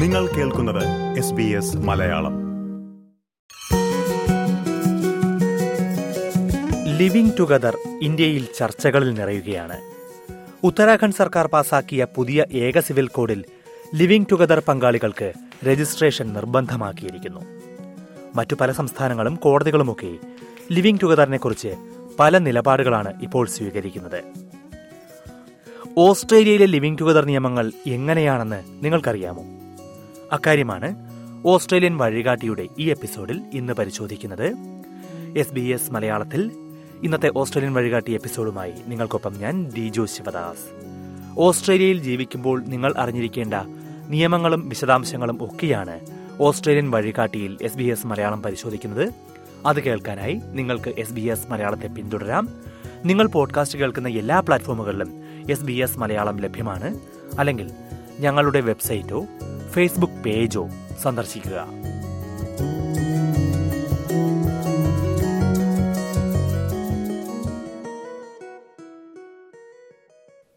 നിങ്ങൾ കേൾക്കുന്നത് S B S Malayalam. Living together ഇന്ത്യയിൽ ചർച്ചകളിൽ നിറയുകയാണ്. ഉത്തരാഖണ്ഡ് സർക്കാർ പാസാക്കിയ പുതിയ ഏക സിവിൽ കോഡിൽ ലിവിംഗ് ടുഗദർ പങ്കാളികൾക്ക് രജിസ്ട്രേഷൻ നിർബന്ധമാക്കിയിരിക്കുന്നു. മറ്റു പല സംസ്ഥാനങ്ങളും കോടതികളുമൊക്കെ ലിവിംഗ് ടുഗദറിനെക്കുറിച്ച് പല നിലപാടുകളാണ് ഇപ്പോൾ സ്വീകരിക്കുന്നത്. ഓസ്ട്രേലിയയിലെ ലിവിംഗ് ടുഗദർ നിയമങ്ങൾ എങ്ങനെയാണെന്ന് നിങ്ങൾക്കറിയാമോ? അക്കാര്യമാണ് ഓസ്ട്രേലിയൻ വഴികാട്ടിയുടെ ഈ എപ്പിസോഡിൽ ഇന്ന് പരിശോധിക്കുന്നത്. എസ് ബി എസ് മലയാളത്തിൽ ഇന്നത്തെ ഓസ്ട്രേലിയൻ വഴികാട്ടി എപ്പിസോഡുമായി നിങ്ങൾക്കൊപ്പം ഞാൻ ഡിജോ ശിവദാസ്. ഓസ്ട്രേലിയയിൽ ജീവിക്കുമ്പോൾ നിങ്ങൾ അറിഞ്ഞിരിക്കേണ്ട നിയമങ്ങളും വിശദാംശങ്ങളും ഒക്കെയാണ് ഓസ്ട്രേലിയൻ വഴികാട്ടിയിൽ എസ് ബി എസ് മലയാളം പരിശോധിക്കുന്നത്. അത് കേൾക്കാനായി നിങ്ങൾക്ക് എസ് ബി എസ് മലയാളത്തെ പിന്തുടരാം. നിങ്ങൾ പോഡ്കാസ്റ്റ് കേൾക്കുന്ന എല്ലാ പ്ലാറ്റ്ഫോമുകളിലും എസ് ബി എസ് മലയാളം ലഭ്യമാണ്. അല്ലെങ്കിൽ ഞങ്ങളുടെ വെബ്സൈറ്റോ ഫേസ്ബുക്ക് പേജോ സന്ദർശിക്കുക.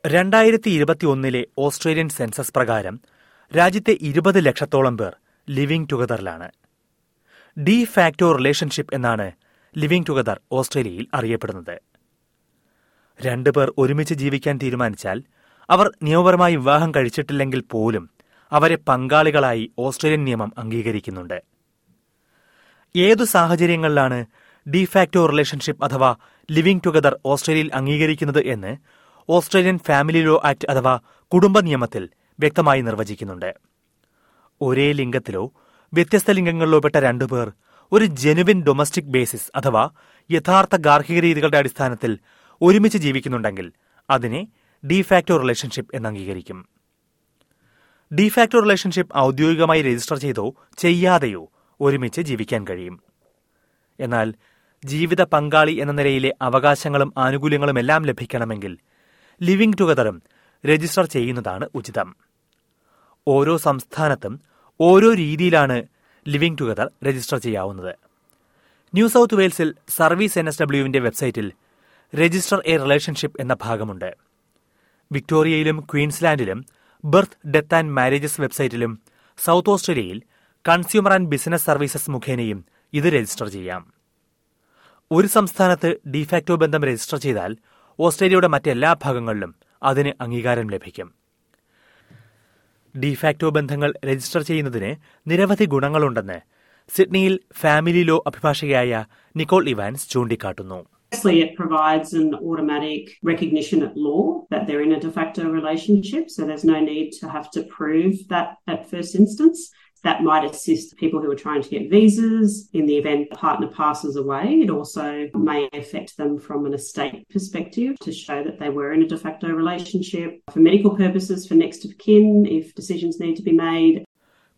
രണ്ടായിരത്തി ഇരുപത്തിയൊന്നിലെ ഓസ്ട്രേലിയൻ സെൻസസ് പ്രകാരം രാജ്യത്തെ ഇരുപത് ലക്ഷത്തോളം പേർ ലിവിംഗ് ടുഗദറിലാണ്. ഡി ഫാക്ടോ റിലേഷൻഷിപ്പ് എന്നാണ് ലിവിംഗ് ടുഗദർ ഓസ്ട്രേലിയയിൽ അറിയപ്പെടുന്നത്. രണ്ടുപേർ ഒരുമിച്ച് ജീവിക്കാൻ തീരുമാനിച്ചാൽ അവർ നിയമപരമായി വിവാഹം കഴിച്ചിട്ടില്ലെങ്കിൽ പോലും അവരെ പങ്കാളികളായി ഓസ്ട്രേലിയൻ നിയമം അംഗീകരിക്കുന്നുണ്ട്. ഏതു സാഹചര്യങ്ങളിലാണ് ഡിഫാക്ടോ റിലേഷൻഷിപ്പ് അഥവാ ലിവിംഗ് ടുഗദർ ഓസ്ട്രേലിയയിൽ അംഗീകരിക്കുന്നത് എന്ന് ഓസ്ട്രേലിയൻ ഫാമിലി ലോ ആക്ട് അഥവാ കുടുംബ നിയമത്തിൽ വ്യക്തമായി നിർവചിക്കുന്നുണ്ട്. ഒരേ ലിംഗത്തിലോ വ്യത്യസ്ത ലിംഗങ്ങളിലോ പെട്ട രണ്ടുപേർ ഒരു ജെനുവിൻ ഡൊമസ്റ്റിക് ബേസിസ് അഥവാ യഥാർത്ഥ ഗാർഹിക രീതികളുടെ അടിസ്ഥാനത്തിൽ ഒരുമിച്ച് ജീവിക്കുന്നുണ്ടെങ്കിൽ അതിനെ ഡിഫാക്ടോ റിലേഷൻഷിപ്പ് എന്ന് അംഗീകരിക്കും ഡിഫാക്ടോ റിലേഷൻഷിപ്പ് ഔദ്യോഗികമായി രജിസ്റ്റർ ചെയ്തോ ചെയ്യാതെയോ ഒരുമിച്ച് ജീവിക്കാൻ കഴിയും. എന്നാൽ ജീവിത പങ്കാളി എന്ന നിലയിലെ അവകാശങ്ങളും ആനുകൂല്യങ്ങളും എല്ലാം ലഭിക്കണമെങ്കിൽ ലിവിംഗ് ടുഗദറും രജിസ്റ്റർ ചെയ്യുന്നതാണ് ഉചിതം. ഓരോ സംസ്ഥാനത്തും ഓരോ രീതിയിലാണ് ലിവിംഗ് ടുഗദർ രജിസ്റ്റർ ചെയ്യാവുന്നത്. ന്യൂ സൗത്ത് വെയിൽസിൽ സർവീസ് എൻ എസ് ഡബ്ല്യുവിന്റെ വെബ്സൈറ്റിൽ രജിസ്റ്റർ എ റിലേഷൻഷിപ്പ് എന്ന ഭാഗമുണ്ട്. വിക്ടോറിയയിലും ക്വീൻസ്ലാൻഡിലും ബർത്ത് ഡെത്ത് ആൻഡ് മാരേജസ് വെബ്സൈറ്റിലും സൗത്ത് ഓസ്ട്രേലിയയിൽ കൺസ്യൂമർ ആൻഡ് ബിസിനസ് സർവീസസ് മുഖേനയും ഇത് രജിസ്റ്റർ ചെയ്യാം. ഒരു സംസ്ഥാനത്ത് ഡിഫാക്റ്റോ ബന്ധം രജിസ്റ്റർ ചെയ്താൽ ഓസ്ട്രേലിയയുടെ മറ്റെല്ലാ ഭാഗങ്ങളിലും അതിന് അംഗീകാരം ലഭിക്കും. ഡിഫാക്റ്റോ ബന്ധങ്ങൾ രജിസ്റ്റർ ചെയ്യുന്നതിന് നിരവധി ഗുണങ്ങളുണ്ടെന്ന് സിഡ്നിയിൽ ഫാമിലി ലോ അഭിഭാഷകയായ നിക്കോൾ ഇവാൻസ് ചൂണ്ടിക്കാട്ടുന്നു. Firstly, it provides an automatic recognition at law that they're in a de facto relationship, so there's no need to have to prove that at first instance. That might assist people who are trying to get visas in the event a partner passes away. It also may affect them from an estate perspective to show that they were in a de facto relationship. For medical purposes, for next of kin, if decisions need to be made,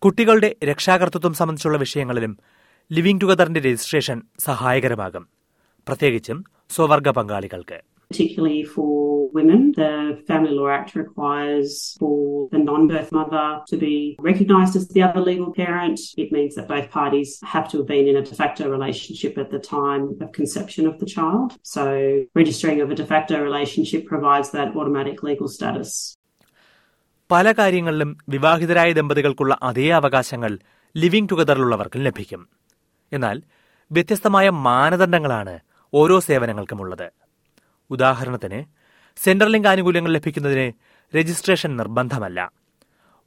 കുട്ടികളുടെ രക്ഷാകർതൃത്വം സംബന്ധിച്ചുള്ള വിഷയങ്ങളിലും living ടുഗദറിന്റെ registration സഹായകരമാകും പ്രത്യേകിച്ചും സ്വവർഗ പങ്കാളികൾക്ക് particularly for women. The Family Law Act requires for the non-birth mother to be recognised as the other legal parent. It means that both parties have to have been in a de facto relationship at the time of conception of the child. So registering of a de facto relationship provides that automatic legal status. പല കാര്യങ്ങളിലും വിവാഹിതരായ ദമ്പതികൾക്കുള്ള അതേ അവകാശങ്ങൾ living ടുഗദറിലുള്ളവർക്കും ലഭിക്കും എന്നാൽ വ്യത്യസ്തമായ മാനദണ്ഡങ്ങളാണ് ഓരോ സേവനങ്ങൾക്കുമുള്ളത്. ഉദാഹരണത്തിന് സെൻട്രൽ ലിങ്ക് ആനുകൂല്യങ്ങൾ ലഭിക്കുന്നതിന് രജിസ്ട്രേഷൻ നിർബന്ധമല്ല.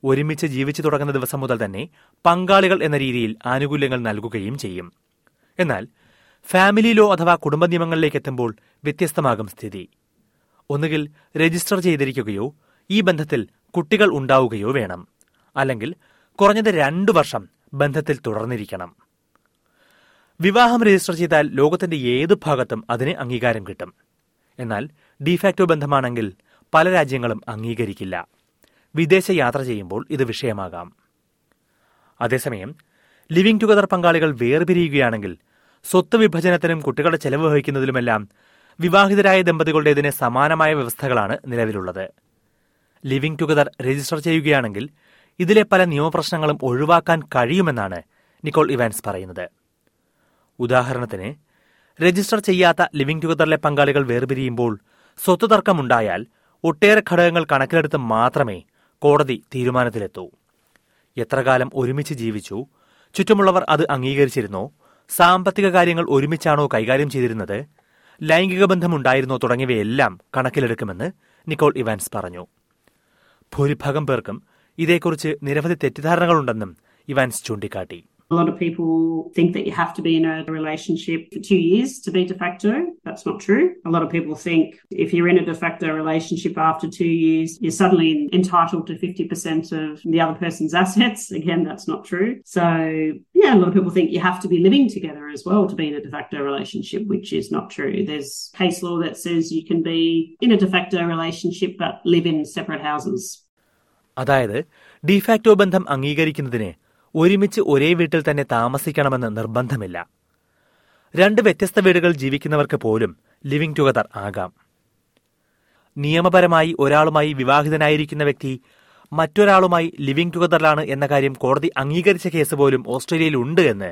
ഒരുമിച്ച് ജീവിച്ചു തുടങ്ങുന്ന ദിവസം മുതൽ തന്നെ പങ്കാളികൾ എന്ന രീതിയിൽ ആനുകൂല്യങ്ങൾ നൽകുകയും ചെയ്യും. എന്നാൽ ഫാമിലി ലോ അഥവാ കുടുംബ നിയമങ്ങളിലേക്ക് എത്തുമ്പോൾ വ്യത്യസ്തമാകും സ്ഥിതി. ഒന്നുകിൽ രജിസ്റ്റർ ചെയ്തിരിക്കുകയോ ഈ ബന്ധത്തിൽ കുട്ടികൾ ഉണ്ടാവുകയോ വേണം. അല്ലെങ്കിൽ കുറഞ്ഞത് രണ്ടു വർഷം ബന്ധത്തിൽ തുടർന്നിരിക്കണം. വിവാഹം രജിസ്റ്റർ ചെയ്താൽ ലോകത്തിന്റെ ഏത് ഭാഗത്തും അതിന് അംഗീകാരം കിട്ടും. എന്നാൽ ഡിഫാക്റ്റോ ബന്ധമാണെങ്കിൽ പല രാജ്യങ്ങളും അംഗീകരിക്കില്ല. വിദേശ യാത്ര ചെയ്യുമ്പോൾ ഇത് വിഷയമാകാം. അതേസമയം ലിവിംഗ് ടുഗദർ പങ്കാളികൾ വേർപിരിയുകയാണെങ്കിൽ സ്വത്ത് വിഭജനത്തിനും കുട്ടികളുടെ ചെലവ് വഹിക്കുന്നതിലുമെല്ലാം വിവാഹിതരായ ദമ്പതികളുടേതിന് സമാനമായ വ്യവസ്ഥകളാണ് നിലവിലുള്ളത്. ലിവിംഗ് ടുഗദർ രജിസ്റ്റർ ചെയ്യുകയാണെങ്കിൽ ഇതിലെ പല നിയമപ്രശ്നങ്ങളും ഒഴിവാക്കാൻ കഴിയുമെന്നാണ് നിക്കോൾ ഇവാൻസ് പറയുന്നത്. ഉദാഹരണത്തിന് രജിസ്റ്റർ ചെയ്യാത്ത ലിവിംഗ് ടുഗദറിലെ പങ്കാളികൾ വേർപിരിയുമ്പോൾ സ്വത്ത് തർക്കമുണ്ടായാൽ ഒട്ടേറെ ഘടകങ്ങൾ കണക്കിലെടുത്ത് മാത്രമേ കോടതി തീരുമാനത്തിലെത്തൂ. എത്രകാലം ഒരുമിച്ച് ജീവിച്ചു ചുറ്റുമുള്ളവർ അത് അംഗീകരിച്ചിരുന്നോ സാമ്പത്തിക കാര്യങ്ങൾ ഒരുമിച്ചാണോ കൈകാര്യം ചെയ്തിരുന്നത് ലൈംഗിക ബന്ധമുണ്ടായിരുന്നോ തുടങ്ങിയവയെല്ലാം കണക്കിലെടുക്കുമെന്ന് നിക്കോൾ ഇവാൻസ് പറഞ്ഞു. ഭൂരിഭാഗം പേർക്കും ഇതേക്കുറിച്ച് നിരവധി തെറ്റിദ്ധാരണകളുണ്ടെന്നും ഇവാൻസ് ചൂണ്ടിക്കാട്ടി. A lot of people think that you have to be in a relationship for two years to be de facto. That's not true. A lot of people think if you're in a de facto relationship after two years, you're suddenly entitled to 50% of the other person's assets. Again, that's not true. So, yeah, a lot of people think you have to be living together as well to be in a de facto relationship, which is not true. There's case law that says you can be in a de facto relationship but live in separate houses. അതായത് de facto ബന്ധം അംഗീകരിക്കുന്നതിന് ഒരുമിച്ച് ഒരേ വീട്ടിൽ തന്നെ താമസിക്കണമെന്ന് നിർബന്ധമില്ല. രണ്ട് വ്യത്യസ്ത വീടുകൾ ജീവിക്കുന്നവർക്ക് പോലും ലിവിംഗ് ടുഗദർ ആകാം. നിയമപരമായി ഒരാളുമായി വിവാഹിതനായിരിക്കുന്ന വ്യക്തി മറ്റൊരാളുമായി ലിവിംഗ് ടുഗദറിലാണ് എന്ന കാര്യം കോടതി അംഗീകരിച്ച കേസ് പോലും ഓസ്ട്രേലിയയിൽ ഉണ്ട് എന്ന്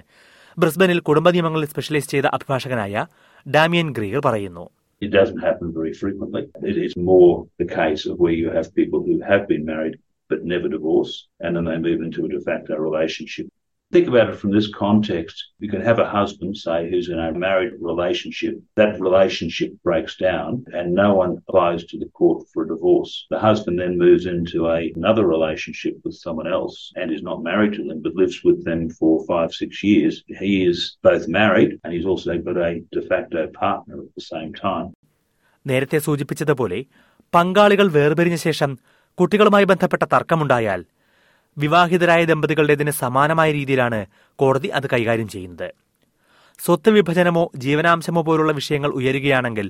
ബ്രിസ്ബനിൽ കുടുംബ നിയമങ്ങളിൽ സ്പെഷ്യലൈസ് ചെയ്ത അഭിഭാഷകനായ ഡാമിയൻ ഗ്രീഗർ പറയുന്നു. It doesn't happen very frequently. It is more the case of where you have people who have been married but never divorce, and then they move into a de facto relationship. Think about it from this context. You can have a husband, say, who's in a married relationship. That relationship breaks down and no one applies to the court for a divorce. The husband then moves into a, another relationship with someone else and is not married to them but lives with them for five, six years. He is both married and he's also got a de facto partner at the same time. നേരത്തെ സൂചിപ്പിച്ചതുപോലെ പങ്കാളികൾ വേർപിരിഞ്ഞ ശേഷം കുട്ടികളുമായി ബന്ധപ്പെട്ട തർക്കമുണ്ടായാൽ വിവാഹിതരായ ദമ്പതികളുടേതിന് സമാനമായ രീതിയിലാണ് കോടതി അത് കൈകാര്യം ചെയ്യുന്നത് സ്വത്ത് വിഭജനമോ ജീവനാംശമോ പോലുള്ള വിഷയങ്ങൾ ഉയരുകയാണെങ്കിൽ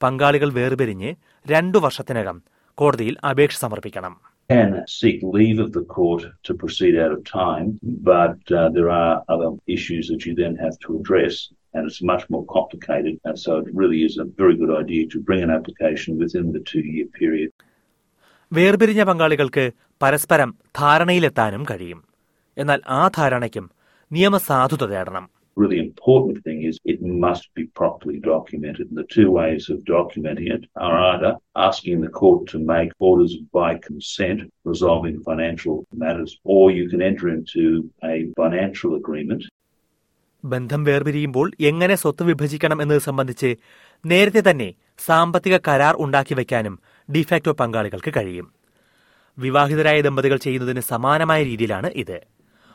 പങ്കാളികൾ വേർപിരിഞ്ഞ് രണ്ടു വർഷത്തിനകം കോടതിയിൽ അപേക്ഷ സമർപ്പിക്കണം can seek leave of the court to proceed out of time, but uh, there are other issues that you then have to address, and it's much more complicated. And so it really is a very good idea to bring an application within the two year period. വേർപിരിഞ്ഞ പങ്കാളികൾക്ക് പരസ്പരം ധാരണയിലെത്താനും കഴിയും എന്നാൽ ആ ധാരണയ്ക്കും നിയമസാധുത തേടണം Really important thing is it must be properly documented. And the two ways of documenting it are either asking the court to make orders by consent resolving financial matters, or you can enter into a financial agreement ബന്ധം വേർപിരിയുമ്പോൾ എങ്ങനെ സ്വത്ത് വിഭജിക്കണം എന്നത് സംബന്ധിച്ച് നേരത്തെ തന്നെ സാമ്പത്തിക കരാർ ഉണ്ടാക്കി വയ്ക്കാനും ഡിഫാക്ടോ പങ്കാളികൾക്ക് കഴിയും. വിവാഹിതരായ ദമ്പതികൾ ചെയ്യുന്നതിന് സമാനമായ രീതിയിലാണ് ഇത്.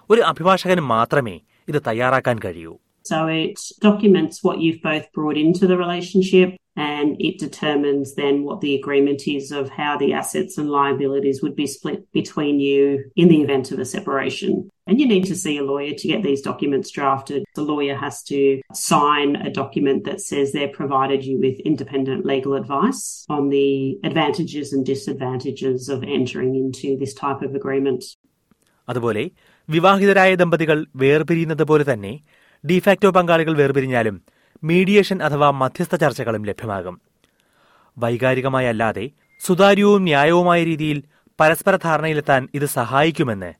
ഒരു അഭിഭാഷകന് മാത്രമേ ഇത് തയ്യാറാക്കാൻ കഴിയൂ. So it documents what you've both brought into the relationship and it determines then what the agreement is of how the assets and liabilities would be split between you in the event of a separation. And you need to see a lawyer to get these documents drafted. The lawyer has to sign a document that says they've provided you with independent legal advice on the advantages and disadvantages of entering into this type of agreement. അതുപോലെ വിവാഹിതരായ ദമ്പതികൾ വേർപിരിയുന്നത് പോലെ തന്നെ de facto പങ്കാളികൾ വേർപിരിഞ്ഞാലും mediation അഥവാ മധ്യസ്ഥ ചർച്ചകളും ലഭ്യമാകും. വൈകാരികമായല്ലാതെ സുതാര്യവും ന്യായവുമായ രീതിയിൽ പരസ്പര ധാരണയിലെത്താൻ ഇത് സഹായിക്കുമെന്ന്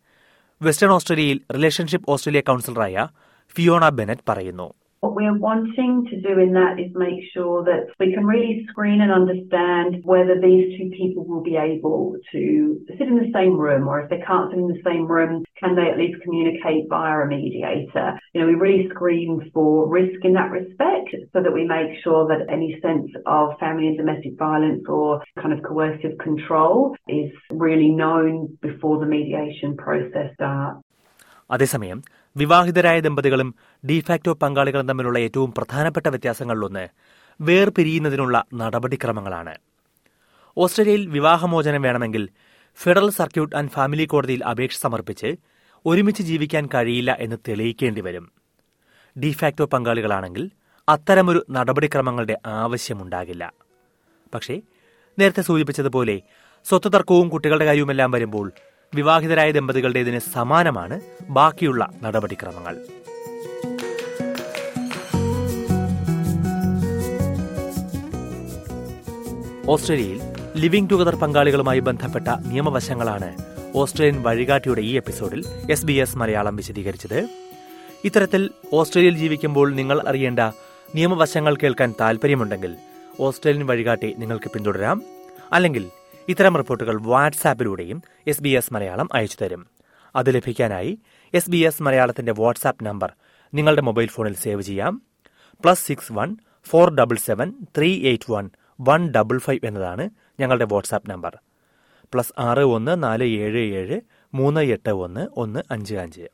വെസ്റ്റേൺ ഓസ്ട്രേലിയയിൽ റിലേഷൻഷിപ്പ് ഓസ്ട്രേലിയ കൌൺസിലറായ ഫിയോണ ബെനറ്റ് പറയുന്നു. What we're wanting to do in that is make sure that we can really screen and understand whether these two people will be able to sit in the same room, or if they can't sit in the same room, can they at least communicate via a mediator? You know, we really screen for risk in that respect so that we make sure that any sense of family and domestic violence or kind of coercive control is really known before the mediation process starts. അതേസമയം വിവാഹിതരായ ദമ്പതികളും de facto പങ്കാളികളും തമ്മിലുള്ള ഏറ്റവും പ്രധാനപ്പെട്ട വ്യത്യാസങ്ങളിലൊന്ന് വേർപിരിയുന്നതിനുള്ള നടപടിക്രമങ്ങളാണ്. ഓസ്ട്രേലിയയിൽ വിവാഹമോചനം വേണമെങ്കിൽ federal circuit and family കോടതിയിൽ അപേക്ഷ സമർപ്പിച്ച് ഒരുമിച്ച് ജീവിക്കാൻ കഴിയില്ല എന്ന് തെളിയിക്കേണ്ടി വരും. ഡിഫാക്ടോ പങ്കാളികളാണെങ്കിൽ അത്തരമൊരു നടപടിക്രമങ്ങളുടെ ആവശ്യമുണ്ടാകില്ല. പക്ഷേ നേരത്തെ സൂചിപ്പിച്ചതുപോലെ സ്വത്ത് തർക്കവും കുട്ടികളുടെ കാര്യവുമെല്ലാം വരുമ്പോൾ വിവാഹിതരായ ദമ്പതികളുടേതിന് സമാനമാണ് ബാക്കിയുള്ള നടപടിക്രമങ്ങൾ. ഓസ്ട്രേലിയയിൽ ലിവിംഗ് ടുഗദർ പങ്കാളികളുമായി ബന്ധപ്പെട്ട നിയമവശങ്ങളാണ് ഓസ്ട്രേലിയൻ വഴികാട്ടിയുടെ ഈ എപ്പിസോഡിൽ എസ് ബി എസ് മലയാളം വിശദീകരിച്ചത്. ഇത്തരത്തിൽ ഓസ്ട്രേലിയയിൽ ജീവിക്കുമ്പോൾ നിങ്ങൾ അറിയേണ്ട നിയമവശങ്ങൾ കേൾക്കാൻ താൽപ്പര്യമുണ്ടെങ്കിൽ ഓസ്ട്രേലിയൻ വഴികാട്ടി നിങ്ങൾക്ക് പിന്തുടരാം. അല്ലെങ്കിൽ ഇത്തരം റിപ്പോർട്ടുകൾ വാട്സാപ്പിലൂടെയും എസ് ബി എസ് മലയാളം അയച്ചു തരും. അത് ലഭിക്കാനായി എസ് ബി എസ് മലയാളത്തിന്റെ വാട്സാപ്പ് നമ്പർ നിങ്ങളുടെ മൊബൈൽ ഫോണിൽ സേവ് ചെയ്യാം. Plus six one four double seven three eight one one double five എന്നതാണ് ഞങ്ങളുടെ വാട്സാപ്പ് നമ്പർ. പ്ലസ് ആറ് ഒന്ന് നാല് ഏഴ് ഏഴ് മൂന്ന് എട്ട് ഒന്ന് ഒന്ന് അഞ്ച് അഞ്ച്.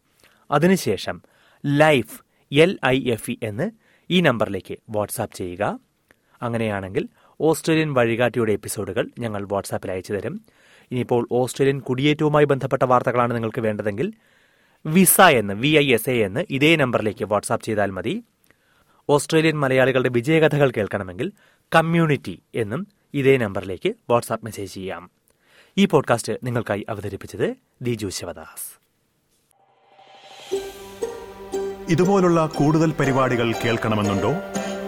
അതിനുശേഷം life L I F E എന്ന് ഈ നമ്പറിലേക്ക് വാട്സാപ്പ് ചെയ്യുക. അങ്ങനെയാണെങ്കിൽ ഓസ്ട്രേലിയൻ വഴികാട്ടിയുടെ എപ്പിസോഡുകൾ ഞങ്ങൾ വാട്സാപ്പിൽ അയച്ചു തരും ഇനിയിപ്പോൾ ഓസ്ട്രേലിയൻ കുടിയേറ്റവുമായി ബന്ധപ്പെട്ട വാർത്തകളാണ് നിങ്ങൾക്ക് വേണ്ടതെങ്കിൽ വിസ എന്ന് വി ഐ എസ് എ എന്ന് ഇതേ നമ്പറിലേക്ക് വാട്സാപ്പ് ചെയ്താൽ മതി. ഓസ്ട്രേലിയൻ മലയാളികളുടെ വിജയകഥകൾ കേൾക്കണമെങ്കിൽ കമ്മ്യൂണിറ്റി എന്നും ഇതേ നമ്പറിലേക്ക് വാട്സാപ്പ് മെസ്സേജ് ചെയ്യാം. ഈ പോഡ്കാസ്റ്റ് നിങ്ങൾക്കായി അവതരിപ്പിച്ചത് ദിജു ശിവദാസ്. ഇതുപോലുള്ള കൂടുതൽ പരിപാടികൾ കേൾക്കണമെന്നുണ്ടോ?